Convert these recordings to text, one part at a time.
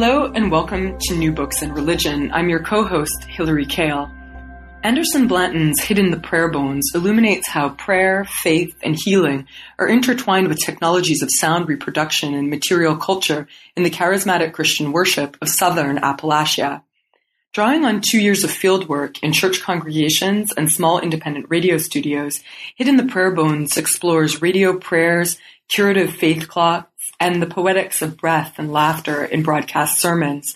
Hello and welcome to New Books and Religion. I'm your co-host, Hilary Kaell. Anderson Blanton's Hitting the Prayer Bones illuminates how prayer, faith, and healing are intertwined with technologies of sound reproduction and material culture in the charismatic Christian worship of southern Appalachia. Drawing on two years of fieldwork in church congregations and small independent radio studios, Hitting the Prayer Bones explores radio prayers, curative faith cloths, and the poetics of breath and laughter in broadcast sermons.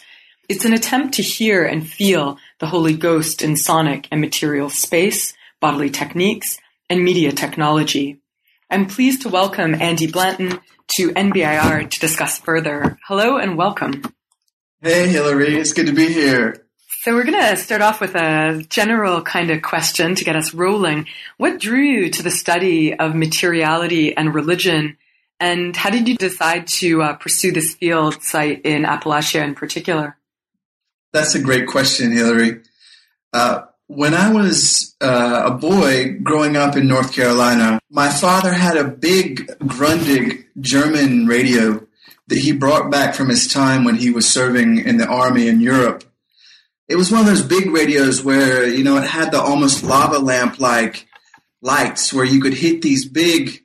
It's an attempt to hear and feel the Holy Ghost in sonic and material space, bodily techniques, and media technology. I'm pleased to welcome Andy Blanton to NBIR to discuss further. Hello and welcome. Hey, Hilary. It's good to be here. So we're going to start off with a general kind of question to get us rolling. What drew you to the study of materiality and religion and how did you decide to uh, pursue this field site in Appalachia in particular? That's a great question, Hilary. Uh, when I was uh, a boy growing up in North Carolina, my father had a big Grundig German radio that he brought back from his time when he was serving in the army in Europe. It was one of those big radios where, you know, it had the almost lava lamp like lights where you could hit these big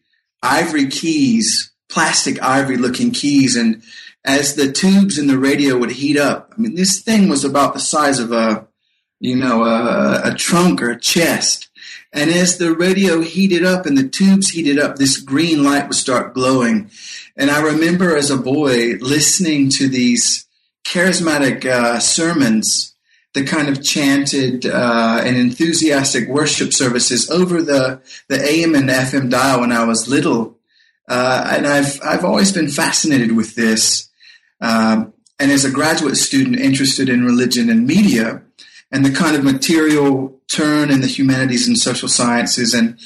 ivory keys, plastic ivory looking keys. And as the tubes in the radio would heat up, I mean, this thing was about the size of a, you know, a, a trunk or a chest. And as the radio heated up and the tubes heated up, this green light would start glowing. And I remember as a boy listening to these charismatic uh, sermons, the kind of chanted uh, and enthusiastic worship services over the, the AM and FM dial when I was little. Uh, and I've, I've always been fascinated with this. Um, and as a graduate student interested in religion and media and the kind of material turn in the humanities and social sciences and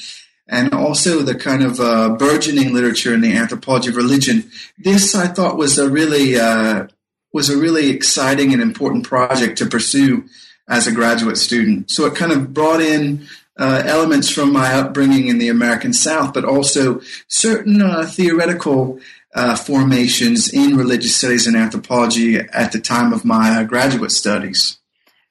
and also the kind of uh, burgeoning literature in the anthropology of religion. This I thought was a really uh, was a really exciting and important project to pursue as a graduate student. So it kind of brought in uh, elements from my upbringing in the American South, but also certain uh, theoretical uh, formations in religious studies and anthropology at the time of my uh, graduate studies.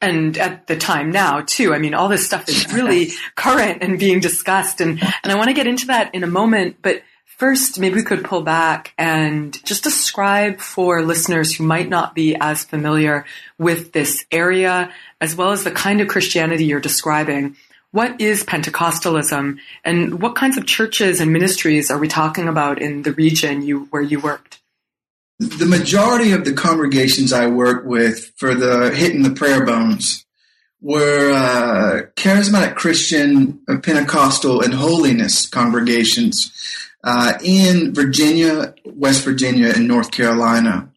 And at the time now, too. I mean, all this stuff is really current and being discussed. And, and I want to get into that in a moment. But first, maybe we could pull back and just describe for listeners who might not be as familiar with this area, as well as the kind of Christianity you're describing. What is Pentecostalism and what kinds of churches and ministries are we talking about in the region you, where you worked? The majority of the congregations I work with for the hitting the prayer bones were uh, charismatic Christian, uh, Pentecostal, and holiness congregations uh, in Virginia, West Virginia, and North Carolina.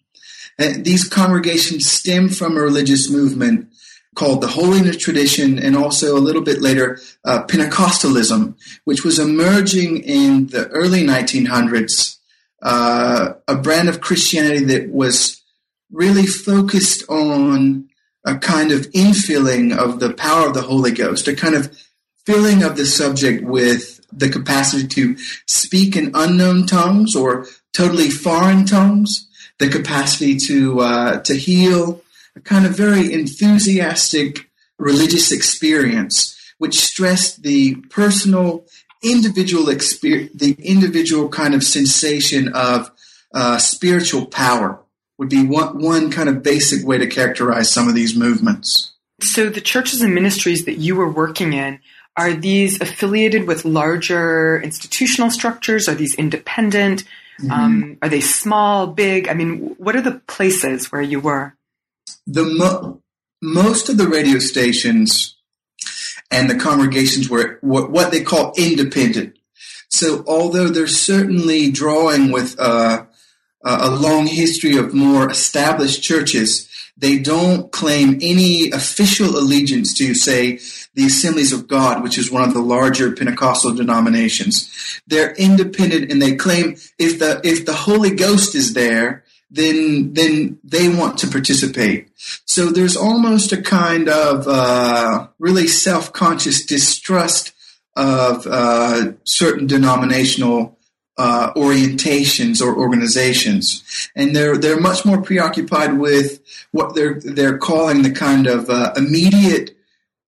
And these congregations stem from a religious movement called the Holiness Tradition, and also a little bit later, uh, Pentecostalism, which was emerging in the early 1900s, uh, a brand of Christianity that was really focused on a kind of infilling of the power of the Holy Ghost, a kind of filling of the subject with the capacity to speak in unknown tongues or totally foreign tongues, the capacity to uh, to heal, a kind of very enthusiastic religious experience, which stressed the personal, individual experience, the individual kind of sensation of uh, spiritual power would be one, one kind of basic way to characterize some of these movements. So the churches and ministries that you were working in, are these affiliated with larger institutional structures? Are these independent? Mm-hmm. Um, are they small, big? I mean, what are the places where you were? the mo- most of the radio stations and the congregations were what they call independent. So although they're certainly drawing with uh, uh, a long history of more established churches, they don't claim any official allegiance to, say, the Assemblies of God, which is one of the larger Pentecostal denominations. They're independent and they claim if the if the Holy Ghost is there, then then they want to participate. So there's almost a kind of uh, really self-conscious distrust of uh, certain denominational uh, orientations or organizations, and they're they're much more preoccupied with what they're they're calling the kind of uh, immediate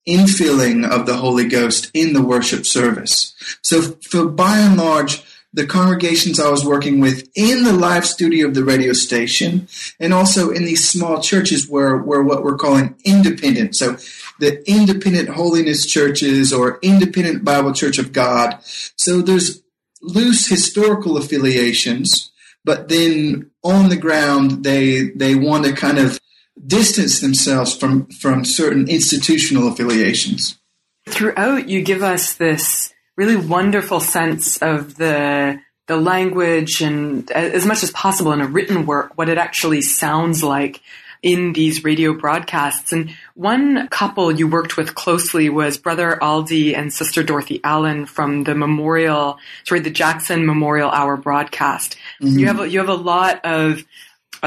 infilling of the Holy Ghost in the worship service. So, for by and large, the congregations I was working with in the live studio of the radio station, and also in these small churches where were what we're calling independent. So, the independent holiness churches or independent Bible Church of God. So, there's loose historical affiliations, but then on the ground, they they want to kind of distance themselves from from certain institutional affiliations. Throughout, you give us this really wonderful sense of the the language and as much as possible in a written work what it actually sounds like in these radio broadcasts. And one couple you worked with closely was Brother Aldi and Sister Dorothy Allen from the Memorial, sorry, the Jackson Memorial Hour broadcast. Mm-hmm. You have a, you have a lot of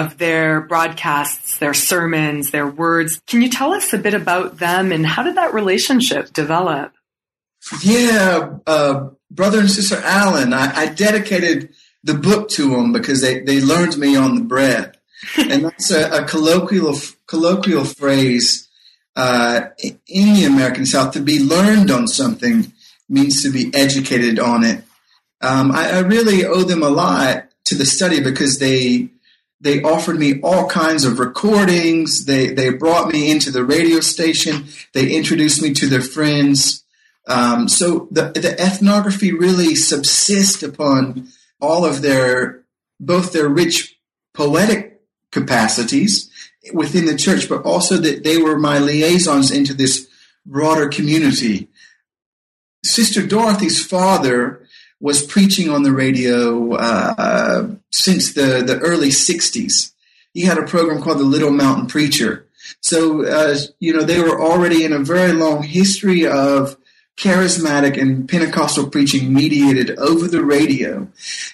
of their broadcasts, their sermons, their words. Can you tell us a bit about them and how did that relationship develop? Yeah, uh, brother and sister Allen, I, I, dedicated the book to them because they, they learned me on the bread. and that's a, a colloquial colloquial phrase uh, in the American South. To be learned on something means to be educated on it. Um, I, I, really owe them a lot to the study because they they offered me all kinds of recordings. They they brought me into the radio station. They introduced me to their friends. Um, so the the ethnography really subsists upon all of their both their rich poetic capacities within the church, but also that they were my liaisons into this broader community. Sister Dorothy's father was preaching on the radio uh, since the, the early 60s. He had a program called the Little Mountain Preacher. So, uh, you know, they were already in a very long history of charismatic and Pentecostal preaching mediated over the radio.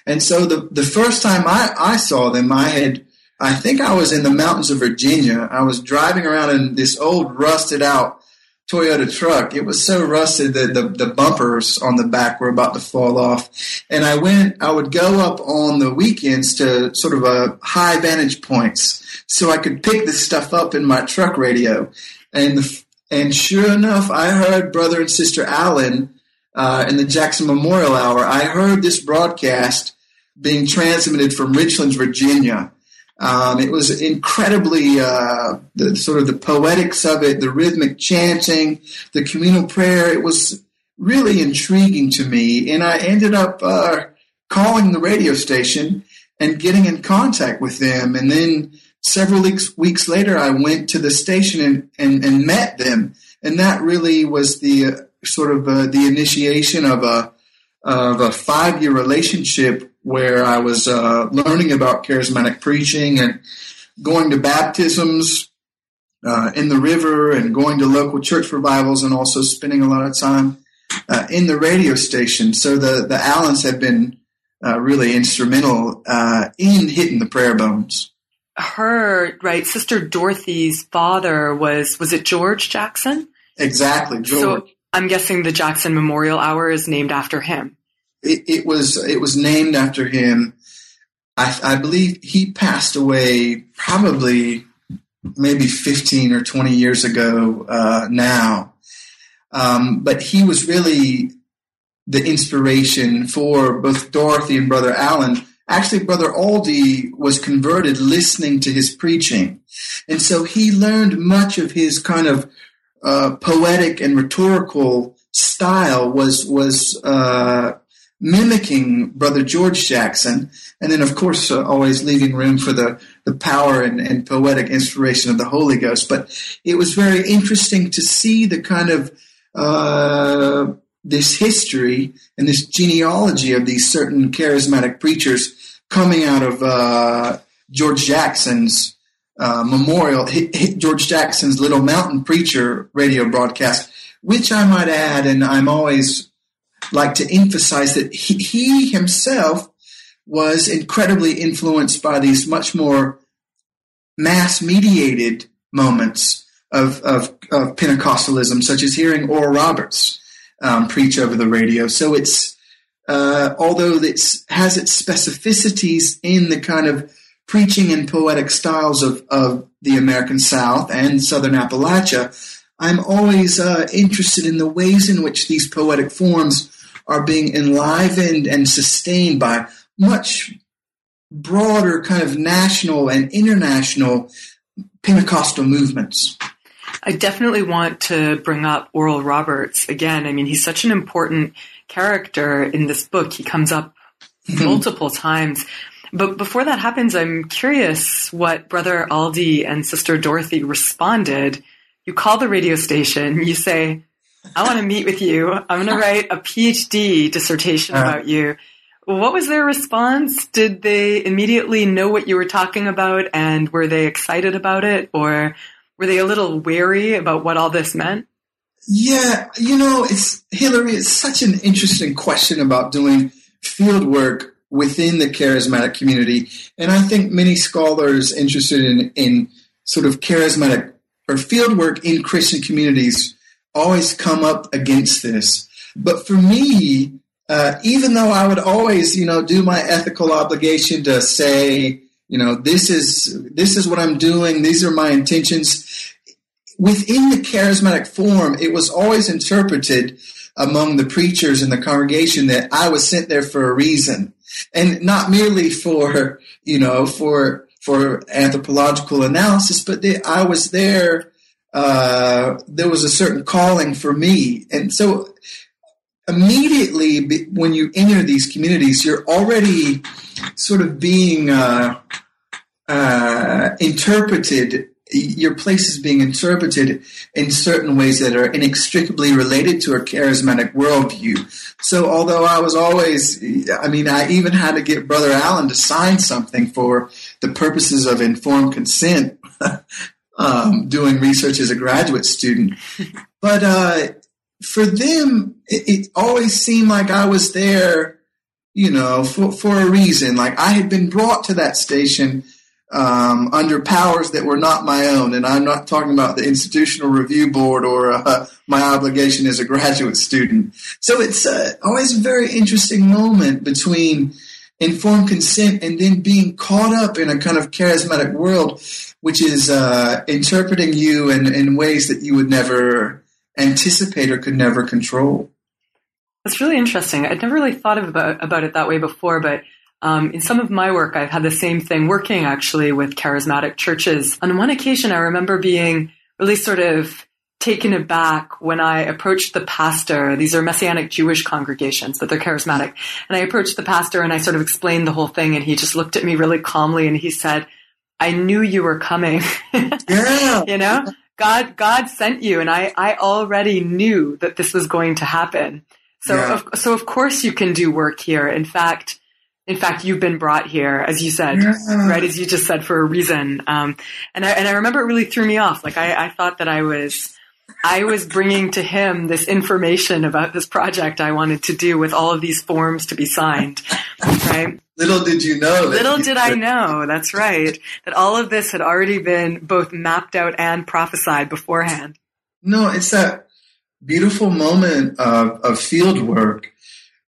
And so the, the first time I, I saw them, I had I think I was in the mountains of Virginia. I was driving around in this old rusted out Toyota truck. It was so rusted that the, the bumpers on the back were about to fall off. And I went, I would go up on the weekends to sort of a high vantage points so I could pick this stuff up in my truck radio. And the, and sure enough, I heard brother and sister Allen uh, in the Jackson Memorial Hour. I heard this broadcast being transmitted from Richlands, Virginia um, it was incredibly uh, the sort of the poetics of it, the rhythmic chanting, the communal prayer. It was really intriguing to me, and I ended up uh, calling the radio station and getting in contact with them. And then several weeks, weeks later, I went to the station and, and, and met them, and that really was the uh, sort of uh, the initiation of a of a five year relationship where I was uh, learning about charismatic preaching and going to baptisms uh, in the river and going to local church revivals and also spending a lot of time uh, in the radio station. So the, the Allens have been uh, really instrumental uh, in hitting the prayer bones. Her, right, Sister Dorothy's father was, was it George Jackson? Exactly, George. So I'm guessing the Jackson Memorial Hour is named after him it, it was it was named after him. I, I believe he passed away probably maybe 15 or 20 years ago uh, now. Um, but he was really the inspiration for both Dorothy and Brother Allen. Actually, Brother Aldi was converted listening to his preaching. And so he learned much of his kind of uh, poetic and rhetorical style was, was uh, mimicking Brother George Jackson, and then, of course, uh, always leaving room for the, the power and, and poetic inspiration of the Holy Ghost. But it was very interesting to see the kind of uh, this history and this genealogy of these certain charismatic preachers coming out of uh, George Jackson's uh, memorial, George Jackson's Little Mountain Preacher radio broadcast, which I might add, and I'm always like to emphasize that he, he himself was incredibly influenced by these much more mass mediated moments of, of, of, Pentecostalism, such as hearing Oral Roberts um, preach over the radio. So it's, uh, although it has its specificities in the kind of preaching and poetic styles of, of the American South and Southern Appalachia, I'm always uh, interested in the ways in which these poetic forms are being enlivened and sustained by much broader kind of national and international Pentecostal movements. I definitely want to bring up Oral Roberts again. I mean, he's such an important character in this book. He comes up mm-hmm. multiple times. But before that happens, I'm curious what Brother Aldi and Sister Dorothy responded. You call the radio station, you say, I want to meet with you. I'm going to write a PhD dissertation uh, about you. What was their response? Did they immediately know what you were talking about and were they excited about it or were they a little wary about what all this meant? Yeah, you know, it's Hilary, it's such an interesting question about doing field work within the charismatic community. And I think many scholars interested in, in sort of charismatic or field work in Christian communities always come up against this. But for me, uh, even though I would always, you know, do my ethical obligation to say, you know, this is this is what I'm doing. These are my intentions. Within the charismatic form, it was always interpreted among the preachers in the congregation that I was sent there for a reason, and not merely for you know for for anthropological analysis, but that I was there. Uh, there was a certain calling for me, and so immediately when you enter these communities, you're already sort of being uh, uh, interpreted. Your place is being interpreted in certain ways that are inextricably related to a charismatic worldview. So, although I was always, I mean, I even had to get Brother Allen to sign something for the purposes of informed consent, um, doing research as a graduate student. But uh, for them, it, it, always seemed like I was there, you know, for, for a reason. Like I had been brought to that station um, under powers that were not my own. And I'm not talking about the Institutional Review Board or uh, my obligation as a graduate student. So it's uh, always a very interesting moment between informed consent and then being caught up in a kind of charismatic world, which is uh, interpreting you in, in ways that you would never anticipate or could never control. That's really interesting. I'd never really thought about, about it that way before, but um, in some of my work, I've had the same thing working actually with charismatic churches. On one occasion, I remember being really sort of taken aback when I approached the pastor. These are Messianic Jewish congregations, but they're charismatic. And I approached the pastor and I sort of explained the whole thing and he just looked at me really calmly and he said, I knew you were coming. Yeah. you know? God, God sent you, and I, I already knew that this was going to happen. So, yeah. of, so of course you can do work here. In fact, in fact, you've been brought here, as you said, yeah. right? As you just said, for a reason. Um, and I, and I remember it really threw me off. Like I, I thought that I was, I was bringing to him this information about this project I wanted to do with all of these forms to be signed, right? Little did you know. Little did I know. That's right. That all of this had already been both mapped out and prophesied beforehand. No, it's that beautiful moment of, of field work,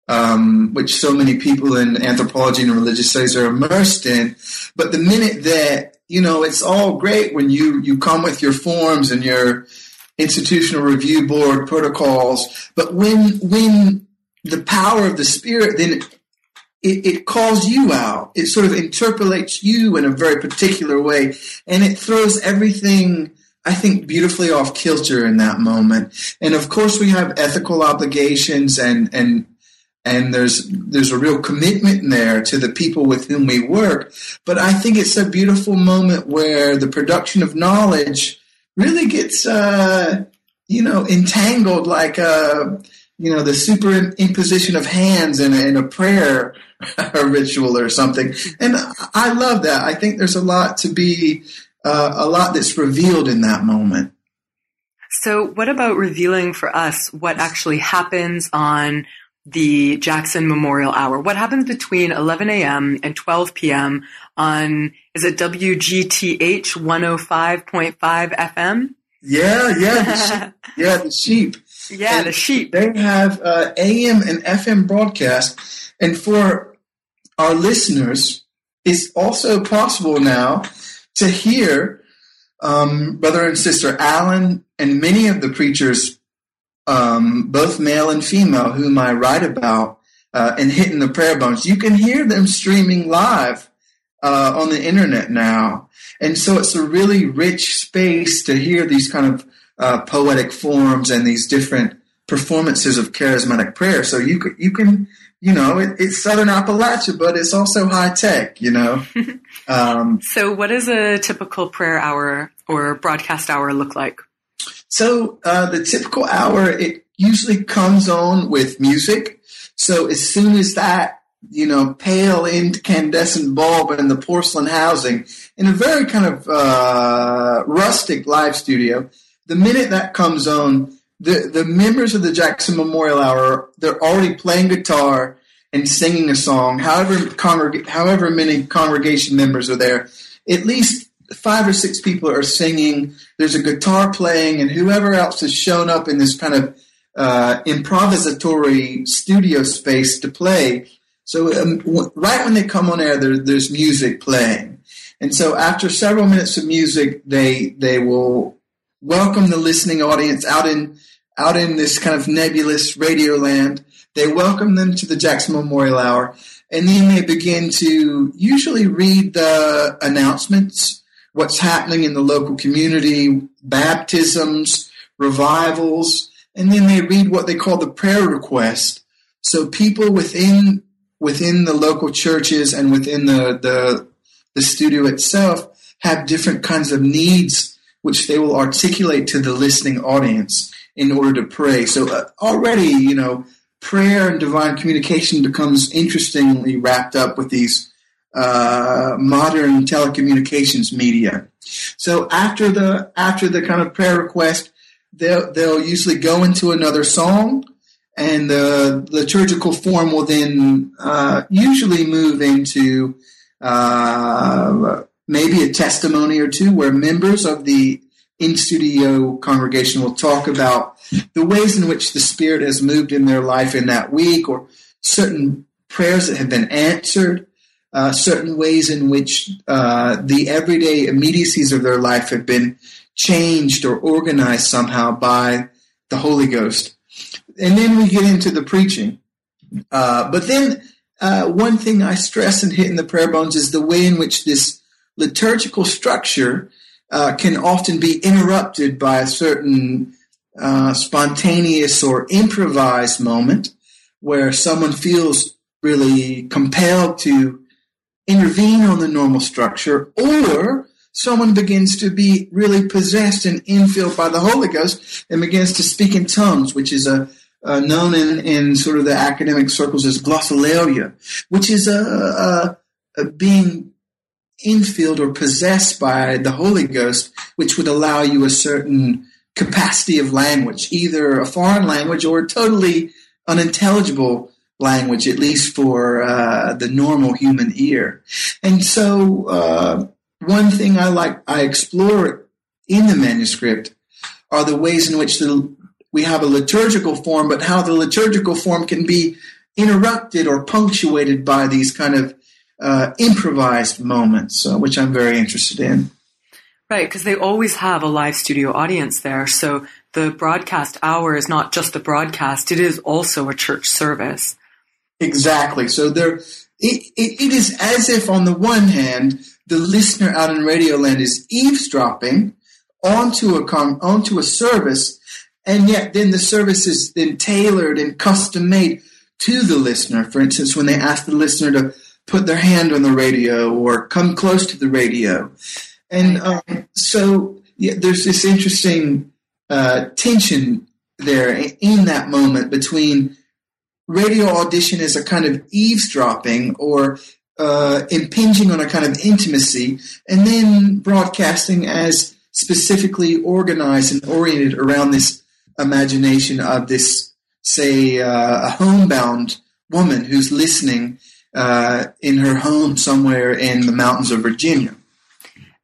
um, which so many people in anthropology and religious studies are immersed in. But the minute that you know, it's all great when you you come with your forms and your institutional review board protocols, but when when the power of the spirit then it, it, calls you out. It sort of interpolates you in a very particular way, and it throws everything, I think, beautifully off kilter in that moment. And of course, we have ethical obligations, and and and there's there's a real commitment there to the people with whom we work. But I think it's a beautiful moment where the production of knowledge really gets, uh, you know, entangled like a you know, the superimposition of hands in a, in a prayer ritual or something. And I love that. I think there's a lot to be, uh, a lot that's revealed in that moment. So, what about revealing for us what actually happens on the Jackson Memorial Hour? What happens between 11 a.m. and 12 p.m. on, is it WGTH 105.5 FM? Yeah, yeah, the sheep. yeah, the sheep. Yeah, and the sheep. They have uh, AM and FM broadcast, and for our listeners, it's also possible now to hear um, brother and sister Allen and many of the preachers, um, both male and female, whom I write about uh, and hitting the prayer bones. You can hear them streaming live uh, on the internet now, and so it's a really rich space to hear these kind of uh, poetic forms and these different performances of charismatic prayer. So you can, you can, you know, it, it's Southern Appalachia, but it's also high tech, you know. um, so, what does a typical prayer hour or broadcast hour look like? So, uh, the typical hour it usually comes on with music. So, as soon as that, you know, pale incandescent bulb in the porcelain housing in a very kind of uh, rustic live studio, the minute that comes on, the the members of the Jackson Memorial Hour they're already playing guitar and singing a song. However, congreg- however many congregation members are there, at least five or six people are singing. There's a guitar playing, and whoever else has shown up in this kind of uh, improvisatory studio space to play. So um, w- right when they come on air, there, there's music playing, and so after several minutes of music, they they will welcome the listening audience out in out in this kind of nebulous radio land. They welcome them to the Jackson Memorial Hour, and then they begin to usually read the announcements, what's happening in the local community, baptisms, revivals, and then they read what they call the prayer request. So people within within the local churches and within the the, the studio itself have different kinds of needs which they will articulate to the listening audience in order to pray. So uh, already, you know, prayer and divine communication becomes interestingly wrapped up with these uh, modern telecommunications media. So after the after the kind of prayer request, they'll they'll usually go into another song, and the liturgical form will then uh, usually move into uh, maybe a testimony or two where members of the in studio congregation will talk about the ways in which the Spirit has moved in their life in that week, or certain prayers that have been answered, uh, certain ways in which uh, the everyday immediacies of their life have been changed or organized somehow by the Holy Ghost. And then we get into the preaching. Uh, but then uh, one thing I stress and Hitting the Prayer Bones is the way in which this liturgical structure uh, can often be interrupted by a certain uh, spontaneous or improvised moment where someone feels really compelled to intervene on the normal structure or someone begins to be really possessed and infilled by the Holy Ghost and begins to speak in tongues, which is a uh, known in, in sort of the academic circles as glossolalia, which is a, a, a being infilled or possessed by the Holy Ghost, which would allow you a certain capacity of language, either a foreign language or totally unintelligible language, at least for uh, the normal human ear. And so, uh, one thing I like, I explore in the manuscript are the ways in which the, we have a liturgical form, but how the liturgical form can be interrupted or punctuated by these kind of uh, improvised moments, uh, which I'm very interested in. Right, because they always have a live studio audience there. So the broadcast hour is not just a broadcast, it is also a church service. Exactly. So there, it, it, it is as if, on the one hand, the listener out in Radio Land is eavesdropping onto a onto a service, and yet then the service is then tailored and custom made to the listener. For instance, when they ask the listener to put their hand on the radio or come close to the radio. And um, so yeah, there's this interesting uh, tension there in that moment between radio audition as a kind of eavesdropping or uh, impinging on a kind of intimacy, and then broadcasting as specifically organized and oriented around this imagination of this, say, uh, a homebound woman who's listening uh, in her home somewhere in the mountains of Virginia.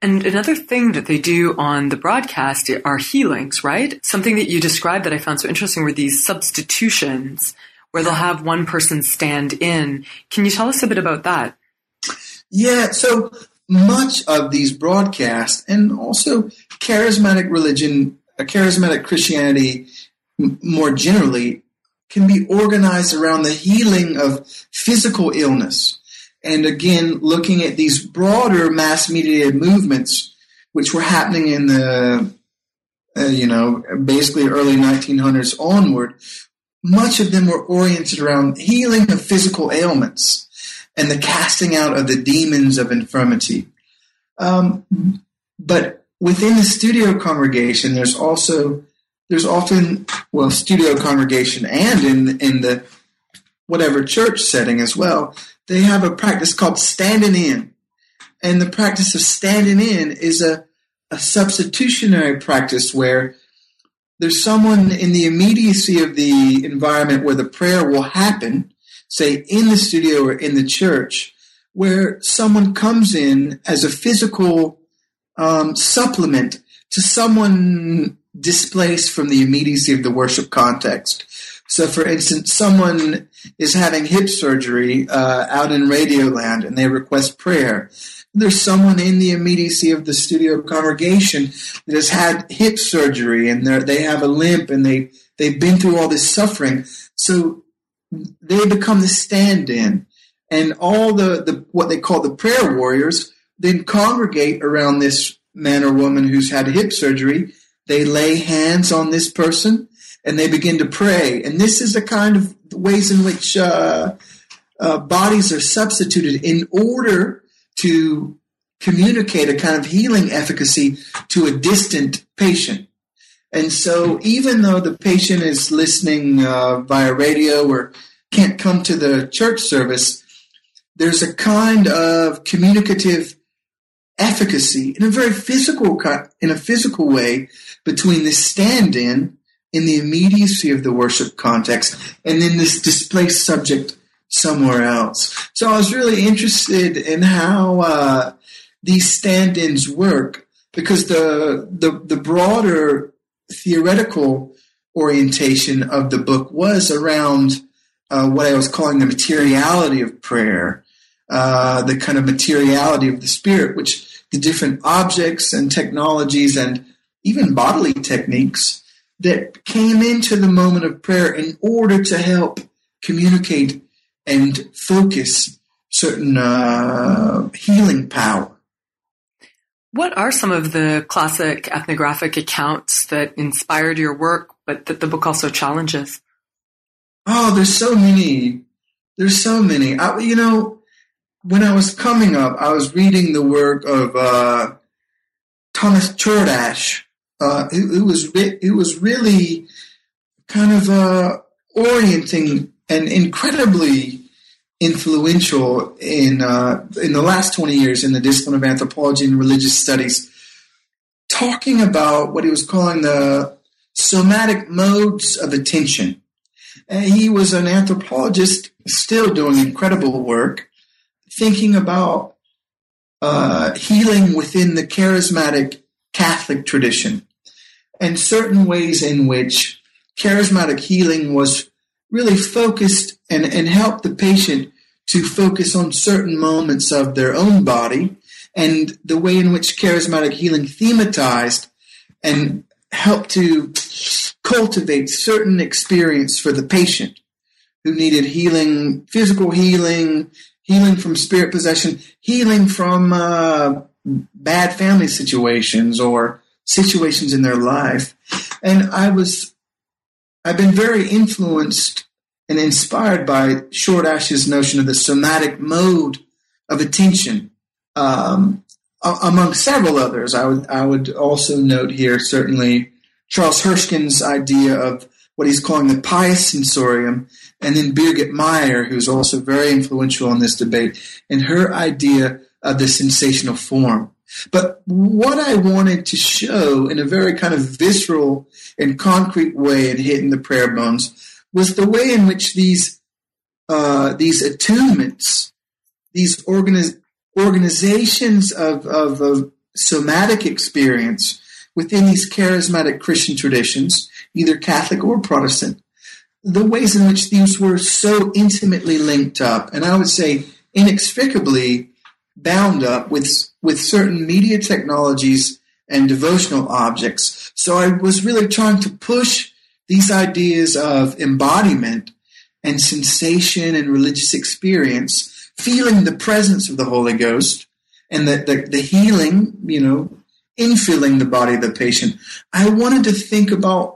And another thing that they do on the broadcast are healings, right? Something that you described that I found so interesting were these substitutions where they'll have one person stand in. Can you tell us a bit about that? Yeah, so much of these broadcasts and also charismatic religion, uh, charismatic Christianity more generally can be organized around the healing of physical illness. And again, looking at these broader mass mediated movements, which were happening in the, uh, you know, basically early 1900s onward, much of them were oriented around healing of physical ailments and the casting out of the demons of infirmity. Um, but within the studio congregation, there's also there's often well studio congregation and in in the whatever church setting as well they have a practice called standing in. And the practice of standing in is a, a substitutionary practice where there's someone in the immediacy of the environment where the prayer will happen say in the studio or in the church where someone comes in as a physical um, supplement to someone displaced from the immediacy of the worship context. So, for instance, someone is having hip surgery uh, out in Radioland and they request prayer. There's someone in the immediacy of the studio congregation that has had hip surgery and they have a limp and they, they've been through all this suffering. So they become the stand in. And all the, the what they call the prayer warriors then congregate around this man or woman who's had hip surgery they lay hands on this person and they begin to pray. And this is the kind of ways in which uh, uh, bodies are substituted in order to communicate a kind of healing efficacy to a distant patient. And so, even though the patient is listening uh, via radio or can't come to the church service, there's a kind of communicative efficacy in a very physical in a physical way between the stand-in in the immediacy of the worship context and then this displaced subject somewhere else. So I was really interested in how uh, these stand-ins work because the, the the broader theoretical orientation of the book was around uh, what I was calling the materiality of prayer uh, the kind of materiality of the spirit, which the different objects and technologies and even bodily techniques that came into the moment of prayer in order to help communicate and focus certain uh, healing power. What are some of the classic ethnographic accounts that inspired your work, but that the book also challenges? Oh, there's so many. There's so many. I, you know, when I was coming up, I was reading the work of uh, Thomas Csordas. Uh, it, it, was re- it was really kind of uh, orienting and incredibly influential in uh, in the last twenty years in the discipline of anthropology and religious studies, talking about what he was calling the somatic modes of attention. And he was an anthropologist, still doing incredible work thinking about uh, healing within the charismatic Catholic tradition. And certain ways in which charismatic healing was really focused and, and helped the patient to focus on certain moments of their own body and the way in which charismatic healing thematized and helped to cultivate certain experience for the patient who needed healing, physical healing, healing from spirit possession, healing from uh, bad family situations or situations in their life. And I was, I've been very influenced and inspired by Csordas's notion of the somatic mode of attention. Um, among several others, I would I would also note here certainly Charles Hirschkind's idea of what he's calling the pious sensorium, and then Birgit Meyer, who's also very influential in this debate, and her idea of the sensational form. But what I wanted to show in a very kind of visceral and concrete way in Hitting the Prayer Bones was the way in which these uh, these attunements, these organiz- organizations of, of, of somatic experience within these charismatic Christian traditions, either Catholic or Protestant, the ways in which these were so intimately linked up, and I would say inextricably bound up with with certain media technologies and devotional objects. So I was really trying to push these ideas of embodiment and sensation and religious experience, feeling the presence of the Holy Ghost and the, the, the healing, you know, infilling the body of the patient. I wanted to think about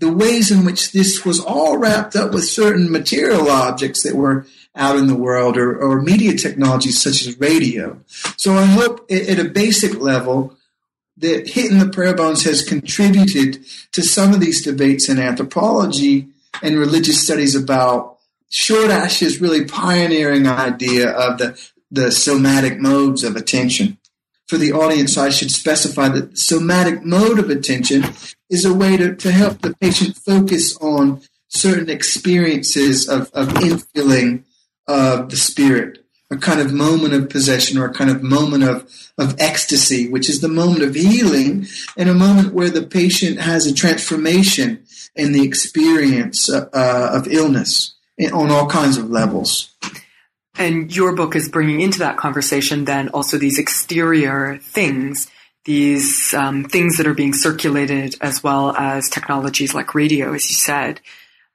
the ways in which this was all wrapped up with certain material objects that were out in the world or, or media technologies such as radio. So I hope at a basic level that Hitting the Prayer Bones has contributed to some of these debates in anthropology and religious studies about Csordas's really pioneering idea of the, the somatic modes of attention. For the audience, I should specify that somatic mode of attention is a way to, to help the patient focus on certain experiences of, of infilling of the spirit, a kind of moment of possession or a kind of moment of, of ecstasy, which is the moment of healing and a moment where the patient has a transformation in the experience uh, of illness on all kinds of levels. And your book is bringing into that conversation then also these exterior things, these um, things that are being circulated, as well as technologies like radio, as you said,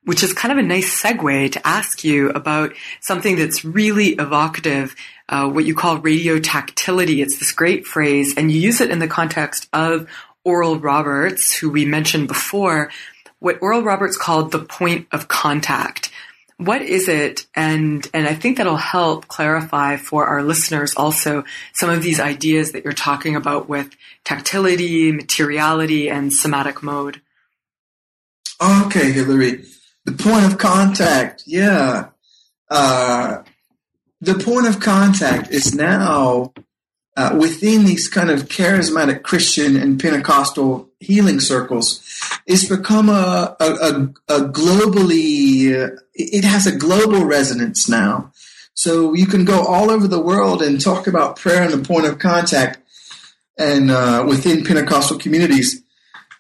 which is kind of a nice segue to ask you about something that's really evocative, uh, what you call radio tactility. It's this great phrase, and you use it in the context of Oral Roberts, who we mentioned before, what Oral Roberts called the point of contact. What is it? And, and I think that'll help clarify for our listeners also some of these ideas that you're talking about with tactility, materiality, and somatic mode. Okay, Hilary. The point of contact, yeah. Uh, the point of contact is now uh, within these kind of charismatic Christian and Pentecostal healing circles, it's become a, a, a, a globally, it has a global resonance now. So you can go all over the world and talk about prayer and the point of contact and uh, within Pentecostal communities.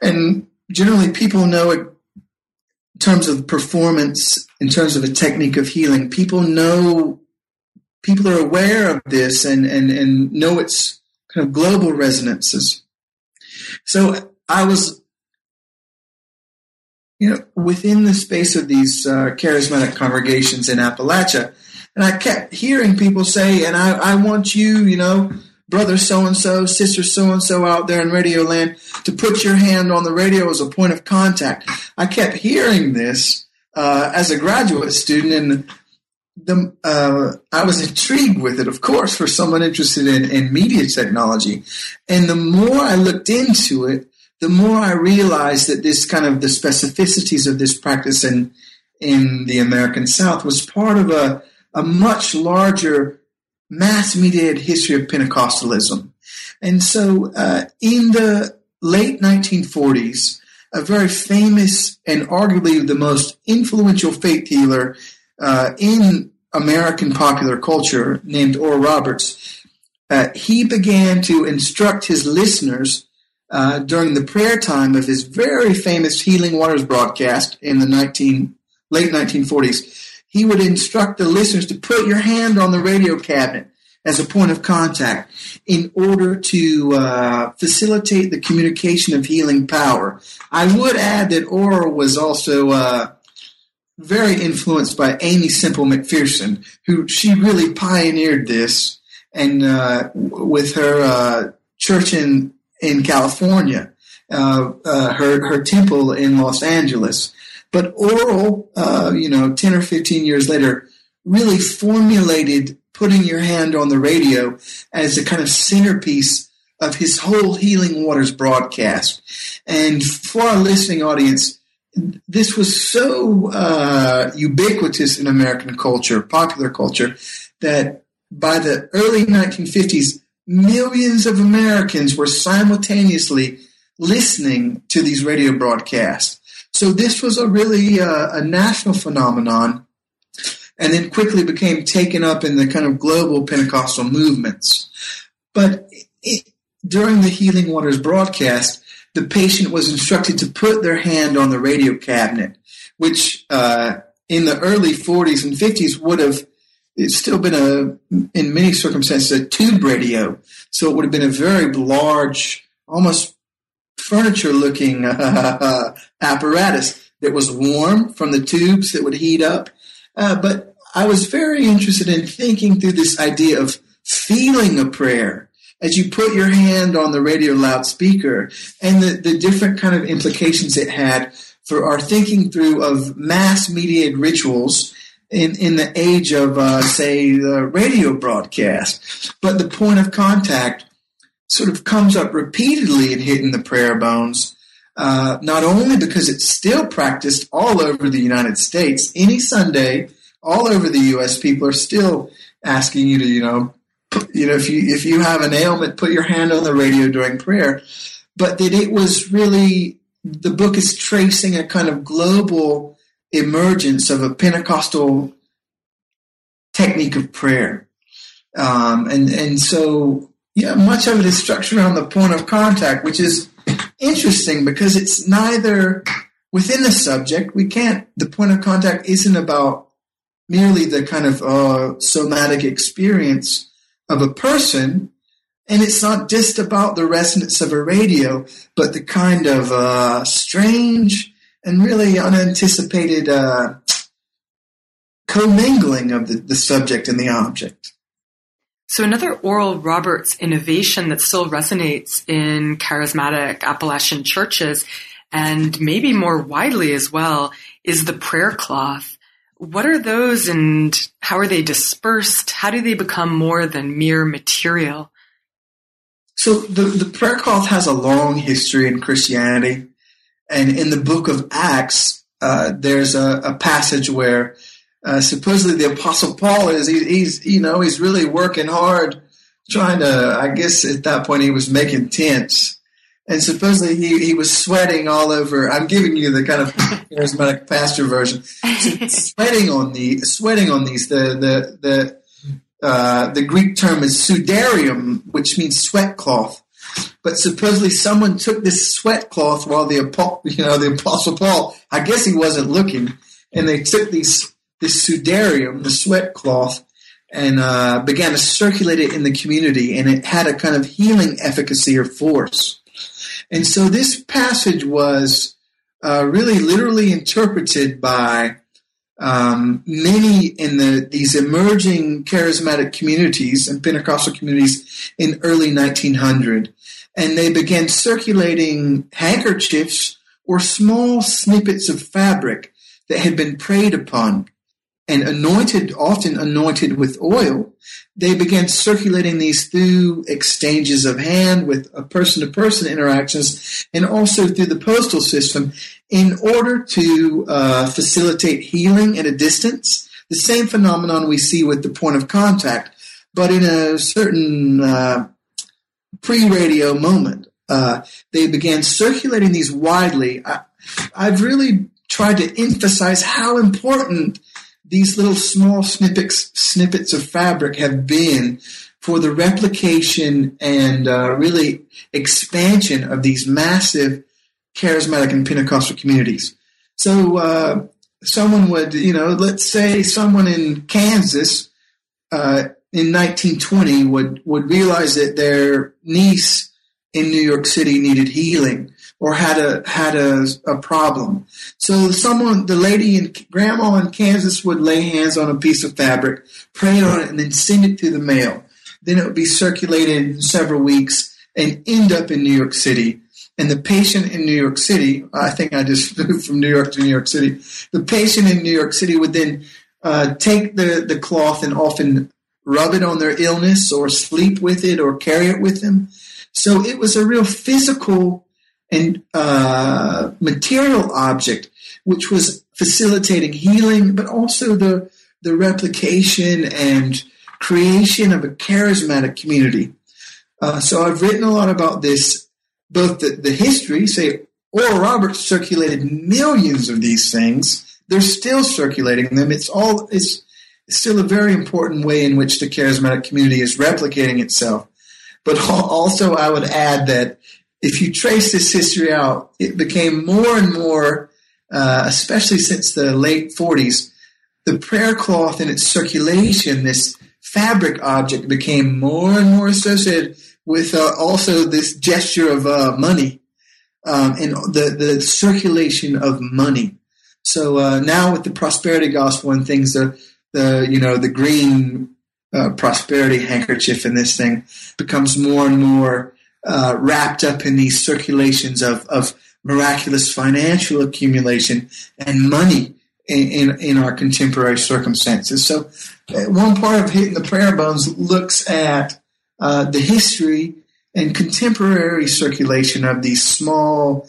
And generally people know it in terms of performance, in terms of a technique of healing. People know people are aware of this and, and, and know its kind of global resonances. So I was, you know, within the space of these uh, charismatic congregations in Appalachia, and I kept hearing people say, and I, I want you, you know, brother so and so, sister so and so out there in radio land to put your hand on the radio as a point of contact. I kept hearing this uh, as a graduate student, and the, uh, I was intrigued with it, of course, for someone interested in, in media technology. And the more I looked into it, the more I realized that this kind of the specificities of this practice in in the American South was part of a, a much larger mass mediated history of Pentecostalism. And so uh, in the late 1940s, a very famous and arguably the most influential faith healer uh, in American popular culture named Oral Roberts, uh, he began to instruct his listeners uh, during the prayer time of his very famous Healing Waters broadcast in the 19, late 1940s. He would instruct the listeners to put your hand on the radio cabinet as a point of contact in order to uh, facilitate the communication of healing power. I would add that Oral was also uh, very influenced by Amy Semple McPherson, who she really pioneered this, and uh, with her uh, church in in California, uh, uh, her her temple in Los Angeles. But Oral, uh, you know, ten or fifteen years later, really formulated putting your hand on the radio as a kind of centerpiece of his whole Healing Waters broadcast. And for our listening audience, this was so uh, ubiquitous in American culture, popular culture, that by the early 1950s, millions of Americans were simultaneously listening to these radio broadcasts. So this was a really uh, a national phenomenon, and then quickly became taken up in the kind of global Pentecostal movements. But it, during the Healing Waters broadcast, the patient was instructed to put their hand on the radio cabinet, which uh, in the early 40s and 50s would have it's still been a, in many circumstances, a tube radio. So it would have been a very large, almost furniture looking uh, apparatus that was warm from the tubes that would heat up. Uh, but I was very interested in thinking through this idea of feeling a prayer as you put your hand on the radio loudspeaker and the, the different kind of implications it had for our thinking through of mass mediated rituals in, in the age of, uh, say, the radio broadcast. But the point of contact sort of comes up repeatedly in hitting the prayer bones, uh, not only because it's still practiced all over the United States, any Sunday, all over the U.S., people are still asking you to, you know, you know, if you if you have an ailment, put your hand on the radio during prayer. But that it was really the book is tracing a kind of global emergence of a Pentecostal technique of prayer. Um, and, and so, yeah, much of it is structured around the point of contact, which is interesting because it's neither within the subject. We can't, the point of contact isn't about merely the kind of uh, somatic experience of a person. And it's not just about the resonance of a radio, but the kind of uh, strange and really unanticipated uh, commingling of the, the subject and the object. So another Oral Roberts innovation that still resonates in charismatic Appalachian churches and maybe more widely as well is the prayer cloth. What are those and how are they dispersed? How do they become more than mere material? So the, the prayer cloth has a long history in Christianity. And in the book of Acts, uh, there's a, a, passage where uh, supposedly the apostle Paul is, he, he's, you know, he's really working hard trying to, I guess at that point he was making tents. And supposedly he, he was sweating all over. I'm giving you the kind of charismatic pastor version. sweating on the sweating on these. The the the uh, the Greek term is sudarium, which means sweat cloth. But supposedly someone took this sweat cloth while the you know the apostle Paul, I guess he wasn't looking, and they took these this sudarium, the sweat cloth, and uh, began to circulate it in the community, and it had a kind of healing efficacy or force. And so this passage was uh, really literally interpreted by um, many in the these emerging charismatic communities and Pentecostal communities in early 1900 and they began circulating handkerchiefs or small snippets of fabric that had been prayed upon and anointed, often anointed with oil. They began circulating these through exchanges of hand with person to person interactions and also through the postal system in order to uh, facilitate healing at a distance. The same phenomenon we see with the point of contact, but in a certain uh, pre-radio moment. Uh, they began circulating these widely. I, I've really tried to emphasize how important these little small snippets snippets of fabric have been for the replication and uh, really expansion of these massive charismatic and Pentecostal communities. So uh, someone would, you know, let's say someone in Kansas uh, in 1920 would, would realize that their niece in New York City needed healing or had a had a, a problem. So someone, the lady and grandma in Kansas would lay hands on a piece of fabric, pray on it, and then send it through the mail. Then it would be circulated in several weeks and end up in New York City. And the patient in New York City, I think I just moved from New York to New York City. The patient in New York City would then uh, take the, the cloth and often rub it on their illness or sleep with it or carry it with them. So it was a real physical and uh, material object, which was facilitating healing, but also the the replication and creation of a charismatic community. Uh, so I've written a lot about this, both the, the history, say Oral Roberts circulated millions of these things. They're still circulating them. It's all it's still a very important way in which the charismatic community is replicating itself. But also, I would add that if you trace this history out, it became more and more, uh, especially since the late 40s, the prayer cloth and its circulation, this fabric object, became more and more associated with uh, also this gesture of uh, money um, and the, the circulation of money. So uh, now with the prosperity gospel and things, the the you know the green uh, prosperity handkerchief in this thing becomes more and more uh, wrapped up in these circulations of, of miraculous financial accumulation and money in, in, in our contemporary circumstances. So, uh, one part of Hitting the Prayer Bones looks at uh, the history and contemporary circulation of these small,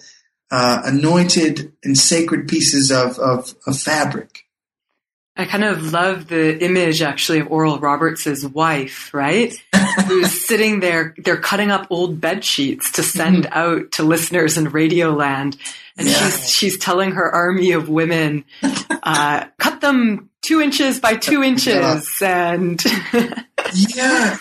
uh, anointed and sacred pieces of, of, of fabric. I kind of love the image actually of Oral Roberts' wife, right? Who's sitting there, they're cutting up old bed sheets to send mm-hmm. out to listeners in Radio Land. And yeah. she's, she's telling her army of women, uh, cut them two inches by two inches. Yeah. And yeah,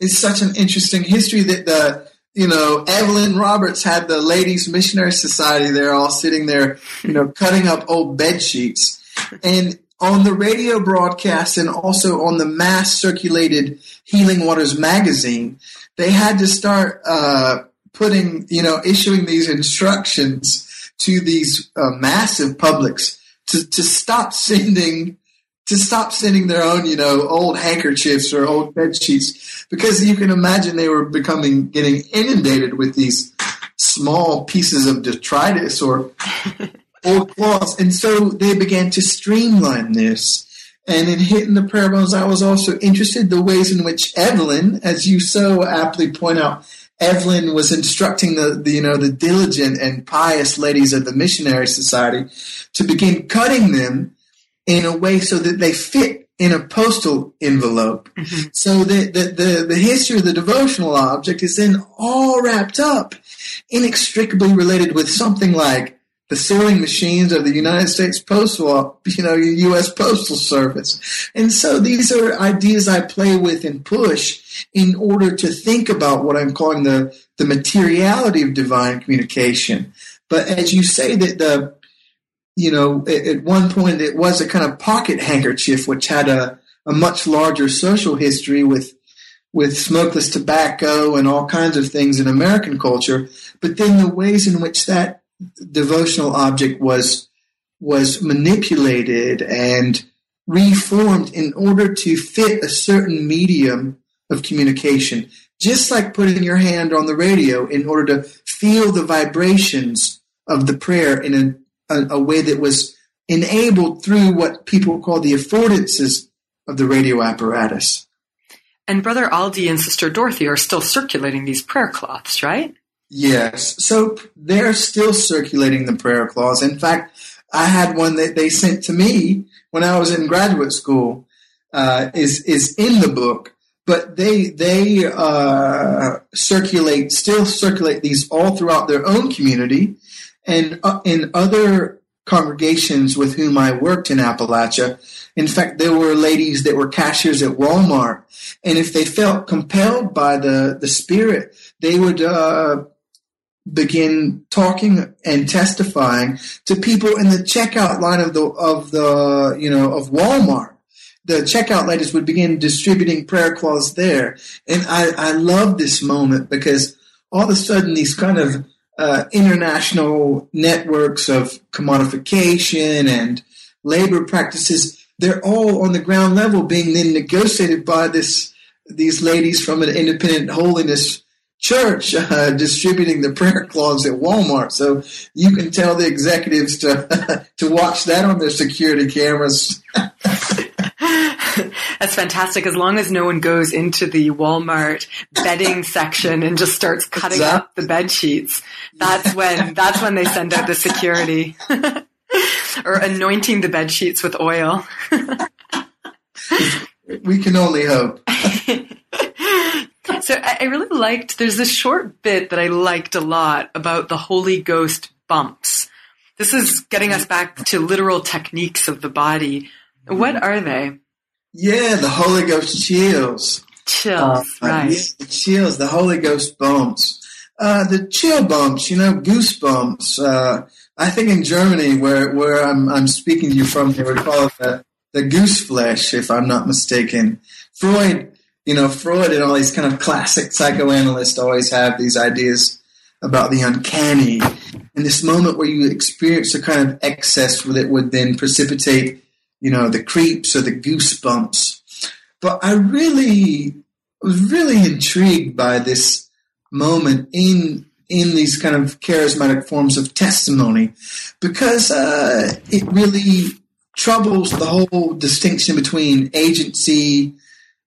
it's such an interesting history that the, you know, Evelyn Roberts had the Ladies Missionary Society They're all sitting there, you know, cutting up old bed sheets. And on the radio broadcast and also on the mass circulated Healing Waters magazine, they had to start uh, putting, you know, issuing these instructions to these uh, massive publics to, to stop sending to stop sending their own, you know, old handkerchiefs or old bed sheets because you can imagine they were becoming getting inundated with these small pieces of detritus or old cloths. And so they began to streamline this. And in hitting the prayer bones, I was also interested the ways in which Evelyn, as you so aptly point out, Evelyn was instructing the, the, you know the diligent and pious ladies of the missionary society to begin cutting them in a way so that they fit in a postal envelope. Mm-hmm. So that the, the, the history of the devotional object is then all wrapped up, inextricably related with something like the sewing machines of the United States Postal, you know, U.S. Postal Service. And so these are ideas I play with and push in order to think about what I'm calling the, the materiality of divine communication. But as you say that the, you know, at, one point it was a kind of pocket handkerchief, which had a, a much larger social history with with smokeless tobacco and all kinds of things in American culture, but then the ways in which that devotional object was was manipulated and reformed in order to fit a certain medium of communication just like putting your hand on the radio in order to feel the vibrations of the prayer in a, a, a way that was enabled through what people call the affordances of the radio apparatus. And Brother Aldi and Sister Dorothy are still circulating these prayer cloths, right? Yes. So they're still circulating the prayer cloths. In fact, I had one that they sent to me when I was in graduate school. Uh, is is in the book, but they they uh, circulate still circulate these all throughout their own community, and uh, in other congregations with whom I worked in Appalachia. In fact, there were ladies that were cashiers at Walmart, and if they felt compelled by the the Spirit, they would uh, begin talking and testifying to people in the checkout line of the of the you know of Walmart. The checkout ladies would begin distributing prayer cloths there, and I I love this moment because all of a sudden these kind of uh, international networks of commodification and labor practices they're all on the ground level being then negotiated by this these ladies from an independent holiness church uh, distributing the prayer cloths at Walmart. So you can tell the executives to to watch that on their security cameras. That's fantastic. As long as no one goes into the Walmart bedding section and just starts cutting exactly. up the bed sheets, that's when that's when they send out the security. or anointing the bed sheets with oil. we can only hope. So I really liked. There's this short bit that I liked a lot about the Holy Ghost bumps. This is getting us back to literal techniques of the body. What are they? Yeah, the Holy Ghost chills. Chills, uh, right. Yeah, the chills, the Holy Ghost bumps. Uh, the chill bumps, you know, goosebumps. Uh, I think in Germany, where, where I'm, I'm speaking to you from, they would call it the, the goose flesh, if I'm not mistaken. Freud, you know, Freud and all these kind of classic psychoanalysts always have these ideas about the uncanny. And this moment where you experience a kind of excess that would then precipitate, you know, the creeps or the goosebumps. But I really was really intrigued by this moment in in these kind of charismatic forms of testimony because uh, it really troubles the whole distinction between agency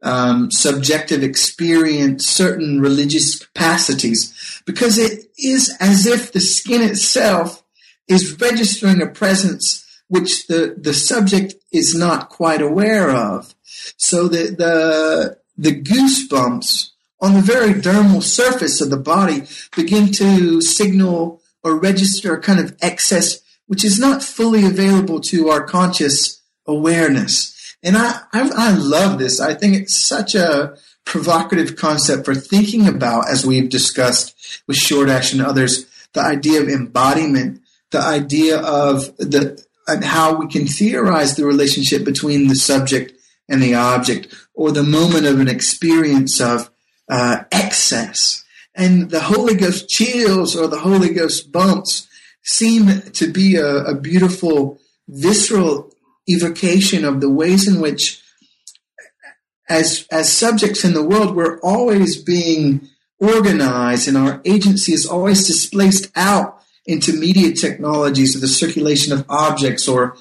um, subjective experience, certain religious capacities, because it is as if the skin itself is registering a presence which the, the subject is not quite aware of. So that the, the goosebumps on the very dermal surface of the body begin to signal or register a kind of excess which is not fully available to our conscious awareness. And I, I, I love this. I think it's such a provocative concept for thinking about, as we've discussed with Csordas and others, the idea of embodiment, the idea of the and how we can theorize the relationship between the subject and the object, or the moment of an experience of uh, excess. And the Holy Ghost chills or the Holy Ghost bumps seem to be a, a beautiful visceral evocation of the ways in which as as subjects in the world we're always being organized and our agency is always displaced out into media technologies or the circulation of objects or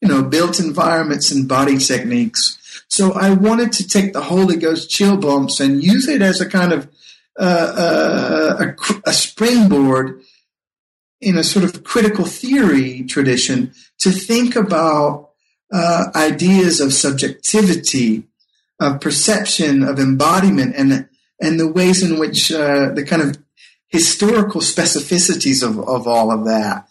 you know built environments and body techniques. So i wanted to take the holy ghost chill bumps and use it as a kind of uh, uh, a, a springboard in a sort of critical theory tradition to think about uh, ideas of subjectivity, of perception, of embodiment, and and the ways in which uh, the kind of historical specificities of, of all of that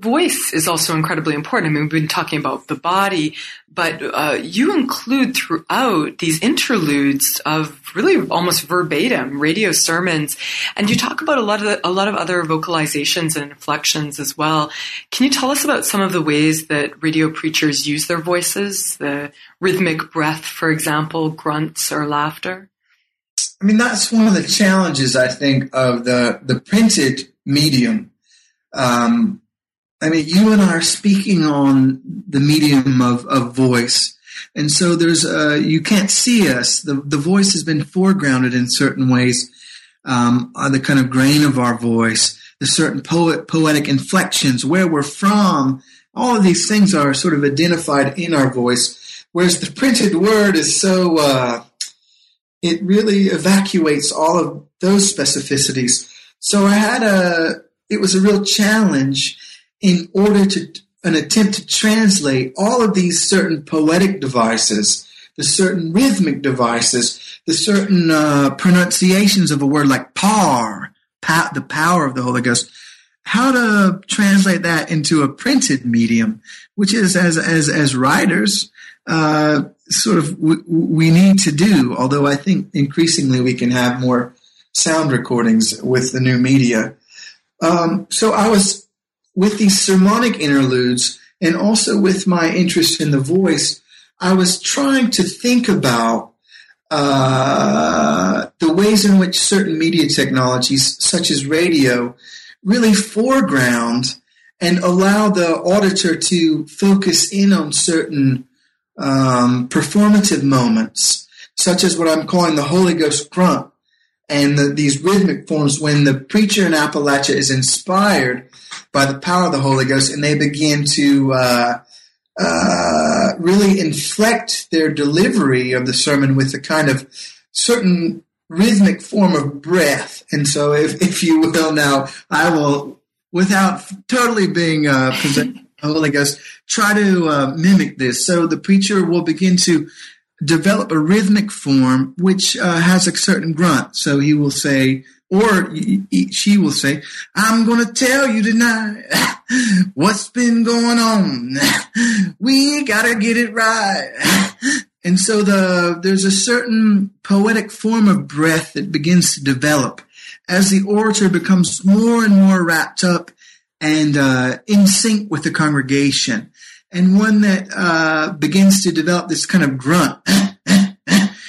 voice is also incredibly important. I mean, we've been talking about the body, but uh, you include throughout these interludes of really almost verbatim radio sermons, and you talk about a lot of the, a lot of other vocalizations and inflections as well. Can you tell us about some of the ways that radio preachers use their voices, the rhythmic breath, for example, grunts or laughter? I mean, that's one of the challenges I think of the the printed medium. Um, I mean, you and I are speaking on the medium of, of voice. And so there's, uh, you can't see us. The, the voice has been foregrounded in certain ways, um, on the kind of grain of our voice, the certain poet, poetic inflections, where we're from. All of these things are sort of identified in our voice. Whereas the printed word is so, uh, it really evacuates all of those specificities. So I had a, it was a real challenge in order to an attempt to translate all of these certain poetic devices, the certain rhythmic devices, the certain uh, pronunciations of a word like par, pa- the power of the Holy Ghost, how to translate that into a printed medium, which is as as as writers, uh, sort of w- we need to do. Although I think increasingly we can have more sound recordings with the new media. Um, so I was with these sermonic interludes and also with my interest in the voice, I was trying to think about uh, the ways in which certain media technologies, such as radio, really foreground and allow the auditor to focus in on certain um, performative moments, such as what I'm calling the Holy Ghost grunt and the, these rhythmic forms when the preacher in Appalachia is inspired by the power of the Holy Ghost and they begin to uh, uh, really inflect their delivery of the sermon with a kind of certain rhythmic form of breath. And so, if, if you will, now I will, without totally being uh, possessed Holy Ghost, try to uh, mimic this. So the preacher will begin to develop a rhythmic form which uh, has a certain grunt. So he will say, or she will say, I'm going to tell you tonight what's been going on. We got to get it right. And so the, there's a certain poetic form of breath that begins to develop as the orator becomes more and more wrapped up and uh, in sync with the congregation, and one that uh, begins to develop this kind of grunt.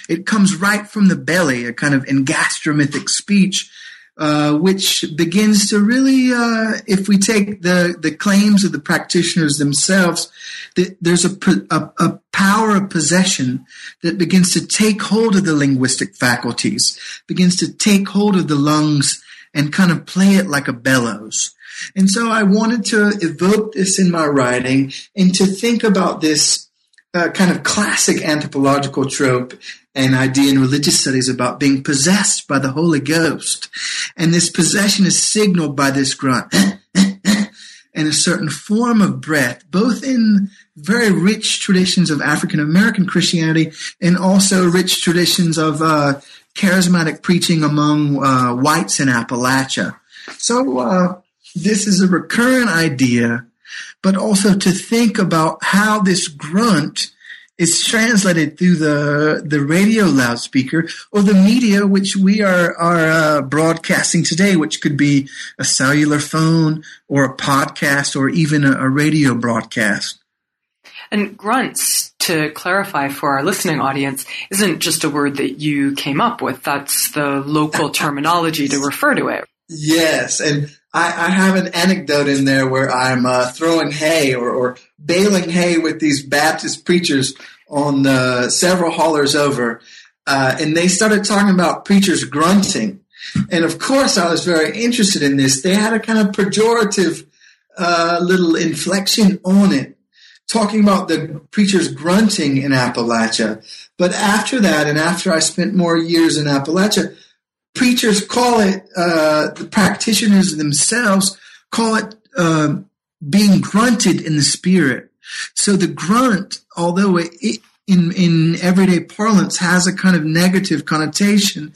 it comes right from the belly, a kind of engastrimythic speech uh, which begins to really, uh, if we take the, the claims of the practitioners themselves, that there's a, a, a, power of possession that begins to take hold of the linguistic faculties, begins to take hold of the lungs and kind of play it like a bellows. And so I wanted to evoke this in my writing and to think about this uh, kind of classic anthropological trope and idea in religious studies about being possessed by the Holy Ghost. And this possession is signaled by this grunt and a certain form of breath, both in very rich traditions of African American Christianity and also rich traditions of uh, charismatic preaching among uh, whites in Appalachia. So uh, this is a recurrent idea, but also to think about how this grunt is translated through the the radio loudspeaker or the media which we are are uh, broadcasting today, which could be a cellular phone or a podcast or even a, a radio broadcast. And grunts, to clarify for our listening audience, isn't just a word that you came up with. That's the local terminology to refer to it. Yes, and I, I have an anecdote in there where I'm uh, throwing hay or, or, baling hay with these Baptist preachers on uh, several haulers over, uh, and they started talking about preachers grunting. And of course, I was very interested in this. They had a kind of pejorative uh, little inflection on it, talking about the preachers grunting in Appalachia. But after that, and after I spent more years in Appalachia, preachers call it, uh, the practitioners themselves call it uh, being grunted in the spirit. So the grunt, although it, it, in, in everyday parlance has a kind of negative connotation,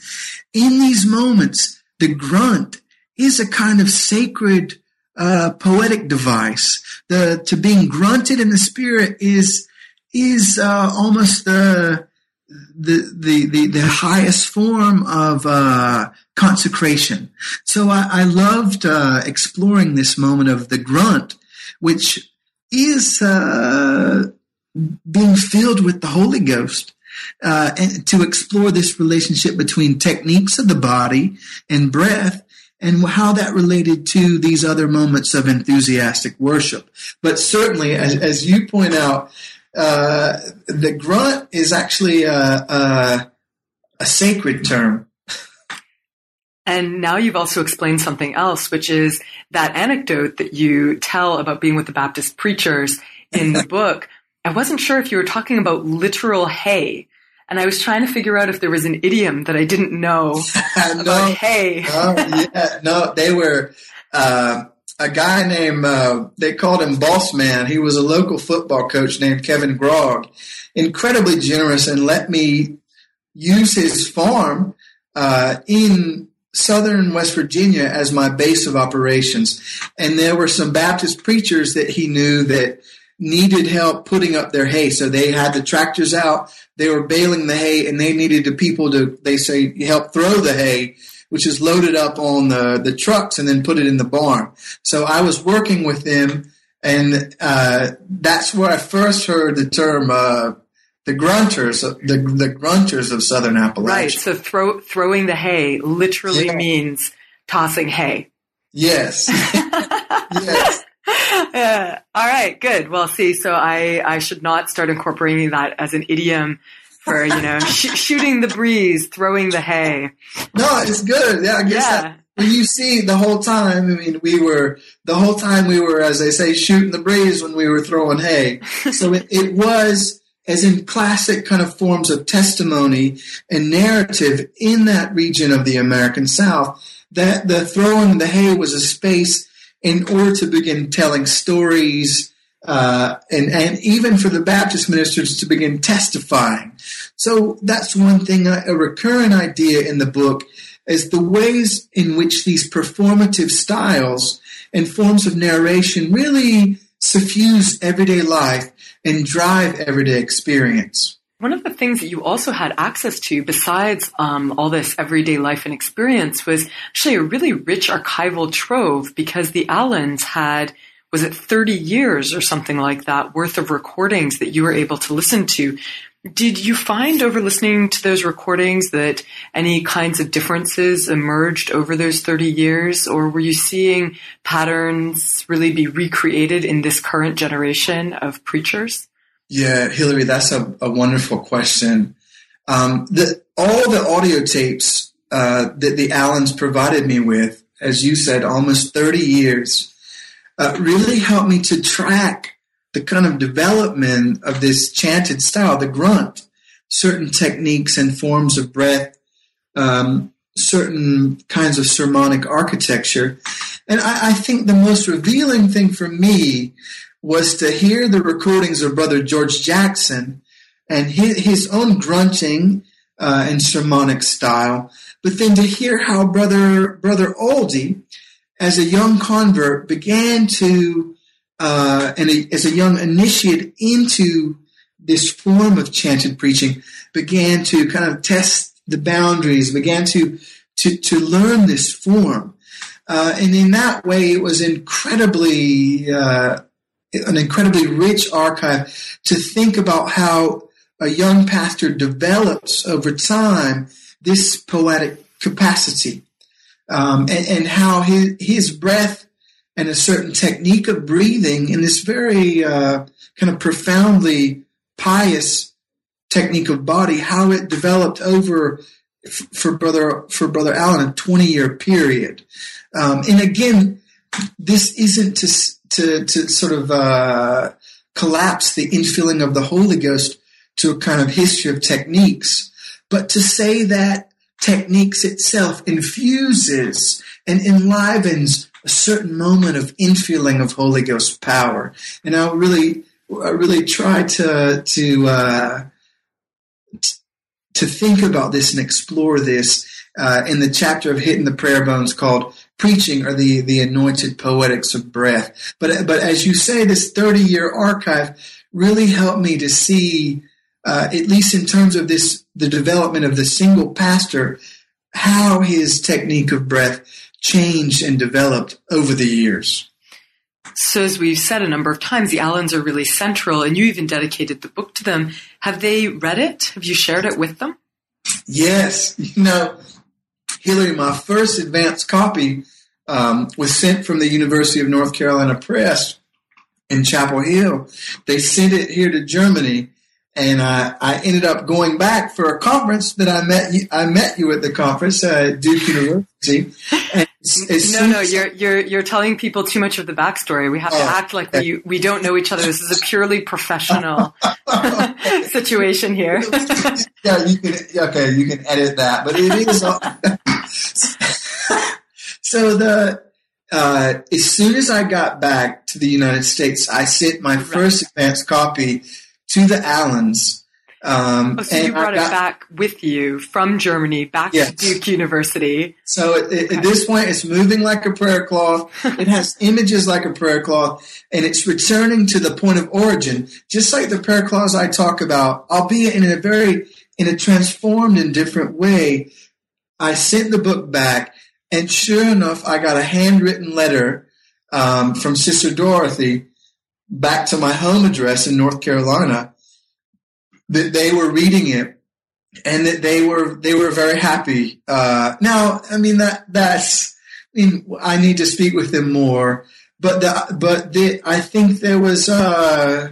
in these moments, the grunt is a kind of sacred uh, poetic device. The to being grunted in the spirit is is uh, almost the the, the, the, the highest form of uh, consecration. So I, I loved uh, exploring this moment of the grunt, which is uh, being filled with the Holy Ghost. Uh, and to explore this relationship between techniques of the body and breath and how that related to these other moments of enthusiastic worship. But certainly, as, as you point out, uh, the grunt is actually a, a, a sacred term. And now you've also explained something else, which is that anecdote that you tell about being with the Baptist preachers in the book. I wasn't sure if you were talking about literal hay. And I was trying to figure out if there was an idiom that I didn't know no, about hay. no, yeah, no, they were, uh, a guy named uh, they called him Boss Man. He was a local football coach named Kevin Grog, incredibly generous and let me use his farm uh, in southern West Virginia as my base of operations. And there were some Baptist preachers that he knew that needed help putting up their hay. So they had the tractors out, they were baling the hay, and they needed the people to they say help throw the hay which is loaded up on the, the trucks and then put it in the barn. So I was working with them, and uh, that's where I first heard the term uh, the grunters, the the grunters of Southern Appalachia. Right. So throw, throwing the hay literally yeah. means tossing hay. Yes. yes. Uh, all right, good. Well, see, so I, I should not start incorporating that as an idiom for you know sh- shooting the breeze, throwing the hay. No, it's good. Yeah, I guess yeah. That, you see the whole time, I mean, we were the whole time we were, as they say, shooting the breeze when we were throwing hay. So it, it was as in classic kind of forms of testimony and narrative in that region of the American South that the throwing the hay was a space in order to begin telling stories uh, and, and even for the Baptist ministers to begin testifying. So that's one thing, a recurrent idea in the book is the ways in which these performative styles and forms of narration really suffuse everyday life and drive everyday experience. One of the things that you also had access to, besides um, all this everyday life and experience, was actually a really rich archival trove because the Allens had, was it 30 years or something like that, worth of recordings that you were able to listen to. Did you find over listening to those recordings that any kinds of differences emerged over those 30 years, or were you seeing patterns really be recreated in this current generation of preachers? Yeah, Hilary, that's a, a wonderful question. Um, the, all the audio tapes uh, that the Allens provided me with, as you said, almost 30 years, uh, really helped me to track the kind of development of this chanted style, the grunt, certain techniques and forms of breath, um, certain kinds of sermonic architecture. And I, I, think the most revealing thing for me was to hear the recordings of Brother George Jackson and his, his own grunting uh, and sermonic style, but then to hear how Brother Brother Oldie, as a young convert, began to uh, and a, as a young initiate into this form of chanted preaching, began to kind of test the boundaries, began to to to learn this form, uh, and in that way, it was incredibly uh, an incredibly rich archive to think about how a young pastor develops over time this poetic capacity um, and, and, how his, his breath and a certain technique of breathing in this very uh, kind of profoundly pious technique of body, how it developed over f- for brother for brother Allen a twenty year period, um, and again, this isn't to to, to sort of uh, collapse the infilling of the Holy Ghost to a kind of history of techniques, but to say that techniques itself infuses and enlivens a certain moment of infilling of Holy Ghost power. And I really, I really try to to uh, to think about this and explore this uh, in the chapter of hitting the prayer bones called preaching or the, the anointed poetics of breath. But, but as you say, this 30 year archive really helped me to see, uh, at least in terms of this, the development of the single pastor, how his technique of breath changed and developed over the years. So, as we've said a number of times, the Allens are really central, and you even dedicated the book to them. Have they read it? Have you shared it with them? Yes. You know, Hilary, my first advanced copy um, was sent from the University of North Carolina Press in Chapel Hill. They sent it here to Germany, and I, I ended up going back for a conference that I met you. I met you at the conference at Duke University. And no, no, you're you're you're telling people too much of the backstory. We have to oh, act like we we don't know each other. This is a purely professional situation here. yeah, you can okay, you can edit that, but it is. so the uh, as soon as I got back to the United States, I sent my right. first advanced copy to the Allens um, oh, so you brought got, it back with you from Germany back yes. to Duke University. So it, it, okay. at this point, it's moving like a prayer cloth. it has images like a prayer cloth, and it's returning to the point of origin, just like the prayer cloths I talk about, albeit in a very in a transformed and different way. I sent the book back, and sure enough, I got a handwritten letter um, from Sister Dorothy back to my home address in North Carolina that they were reading it and that they were they were very happy. Uh, now, I mean that that's I mean I need to speak with them more, but the, but the, I think there was uh,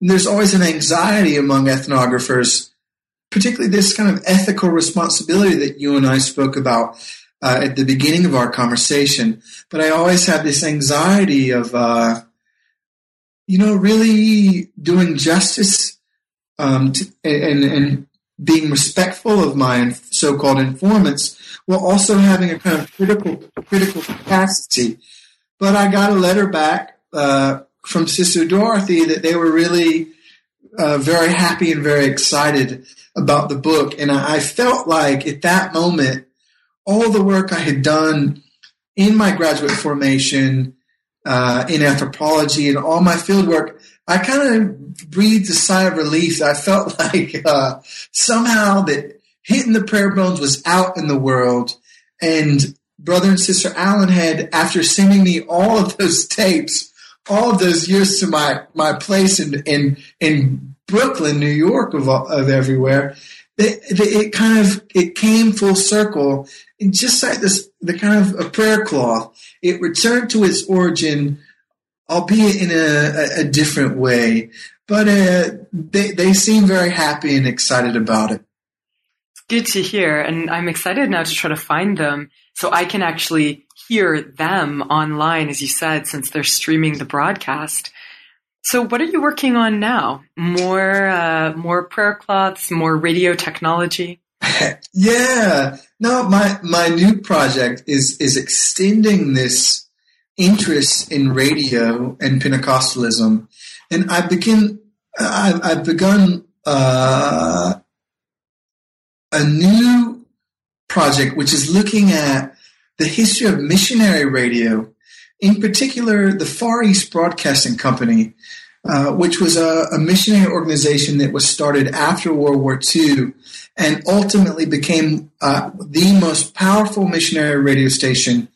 there's always an anxiety among ethnographers, particularly this kind of ethical responsibility that you and I spoke about uh, at the beginning of our conversation. But I always have this anxiety of, uh, you know, really doing justice um, to, and, and being respectful of my so-called informants, while also having a kind of critical critical capacity. But I got a letter back uh, from Sister Dorothy that they were really uh, very happy and very excited about the book, and I, I felt like at that moment all the work I had done in my graduate formation uh, in anthropology and all my field work, I kind of breathed a sigh of relief. I felt like uh, somehow that hitting the prayer bones was out in the world, and brother and sister Allen had, after sending me all of those tapes, all of those years to my my place in in in Brooklyn, New York, of of everywhere. It, it kind of it came full circle, just like this, the kind of a prayer cloth, it returned to its origin, albeit in a, a, a different way. But uh, they they seem very happy and excited about it. Good to hear, and I'm excited now to try to find them so I can actually hear them online, as you said, since they're streaming the broadcast. So, what are you working on now? More, uh, more prayer cloths, more radio technology. yeah, no, my my new project is is extending this interest in radio and Pentecostalism, and I begin I've, I've begun uh, a new project which is looking at the history of missionary radio, in particular the Far East Broadcasting Company, uh, which was a, a, missionary organization that was started after World War II and ultimately became uh, the most powerful missionary radio station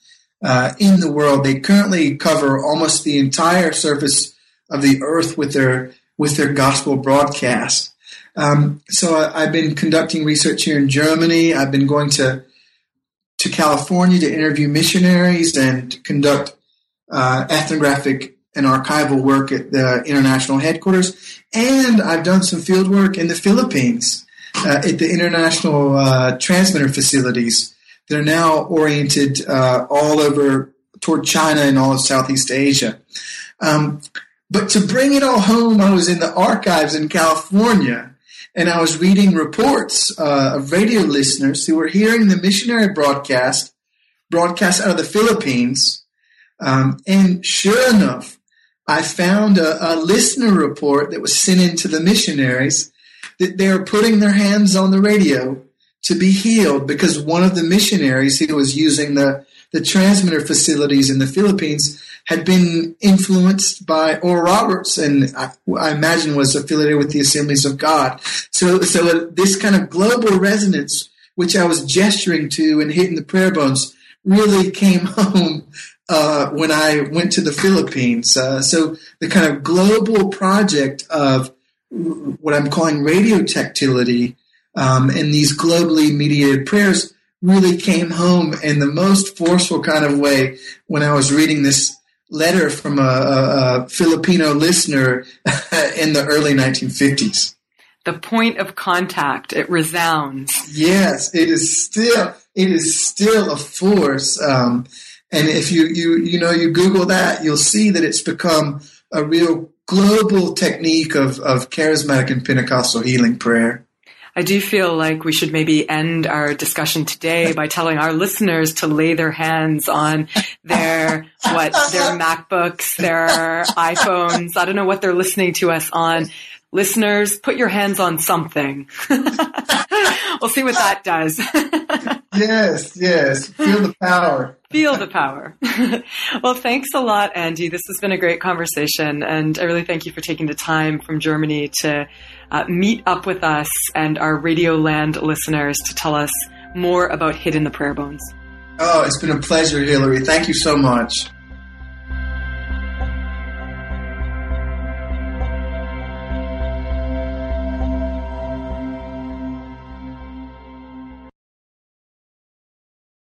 uh, in the world. They currently cover almost the entire surface of the earth with their with their gospel broadcast. Um, so I, have been conducting research here in Germany. I've been going to to California to interview missionaries and conduct uh, ethnographic and archival work at the international headquarters, and I've done some field work in the Philippines uh, at the international uh, transmitter facilities that are now oriented uh, all over toward China and all of Southeast Asia. Um, but to bring it all home, I was in the archives in California and I was reading reports uh, of radio listeners who were hearing the missionary broadcast, broadcast out of the Philippines. Um, and sure enough, I found a, a listener report that was sent in to the missionaries that they are putting their hands on the radio to be healed because one of the missionaries who was using the, the transmitter facilities in the Philippines had been influenced by Oral Roberts and I, I, imagine was affiliated with the Assemblies of God. So, so this kind of global resonance, which I was gesturing to and hitting the prayer bones, really came home uh, when I went to the Philippines. Uh, so the kind of global project of what I'm calling radio tactility um, and these globally mediated prayers really came home in the most forceful kind of way when I was reading this letter from a, a, a Filipino listener in the early 1950s. The point of contact, it resounds. Yes, it is still, it is still a force. Um, and if you, you, you know, you Google that, you'll see that it's become a real global technique of, of charismatic and Pentecostal healing prayer. I do feel like we should maybe end our discussion today by telling our listeners to lay their hands on their what their MacBooks, their iPhones. I don't know what they're listening to us on. Listeners, put your hands on something. we'll see what that does. yes, yes. Feel the power. Feel the power. well, thanks a lot, Andy. This has been a great conversation, and I really thank you for taking the time from Germany to uh, meet up with us and our Radio Land listeners to tell us more about Hitting the Prayer Bones. Oh, it's been a pleasure, Hilary. Thank you so much.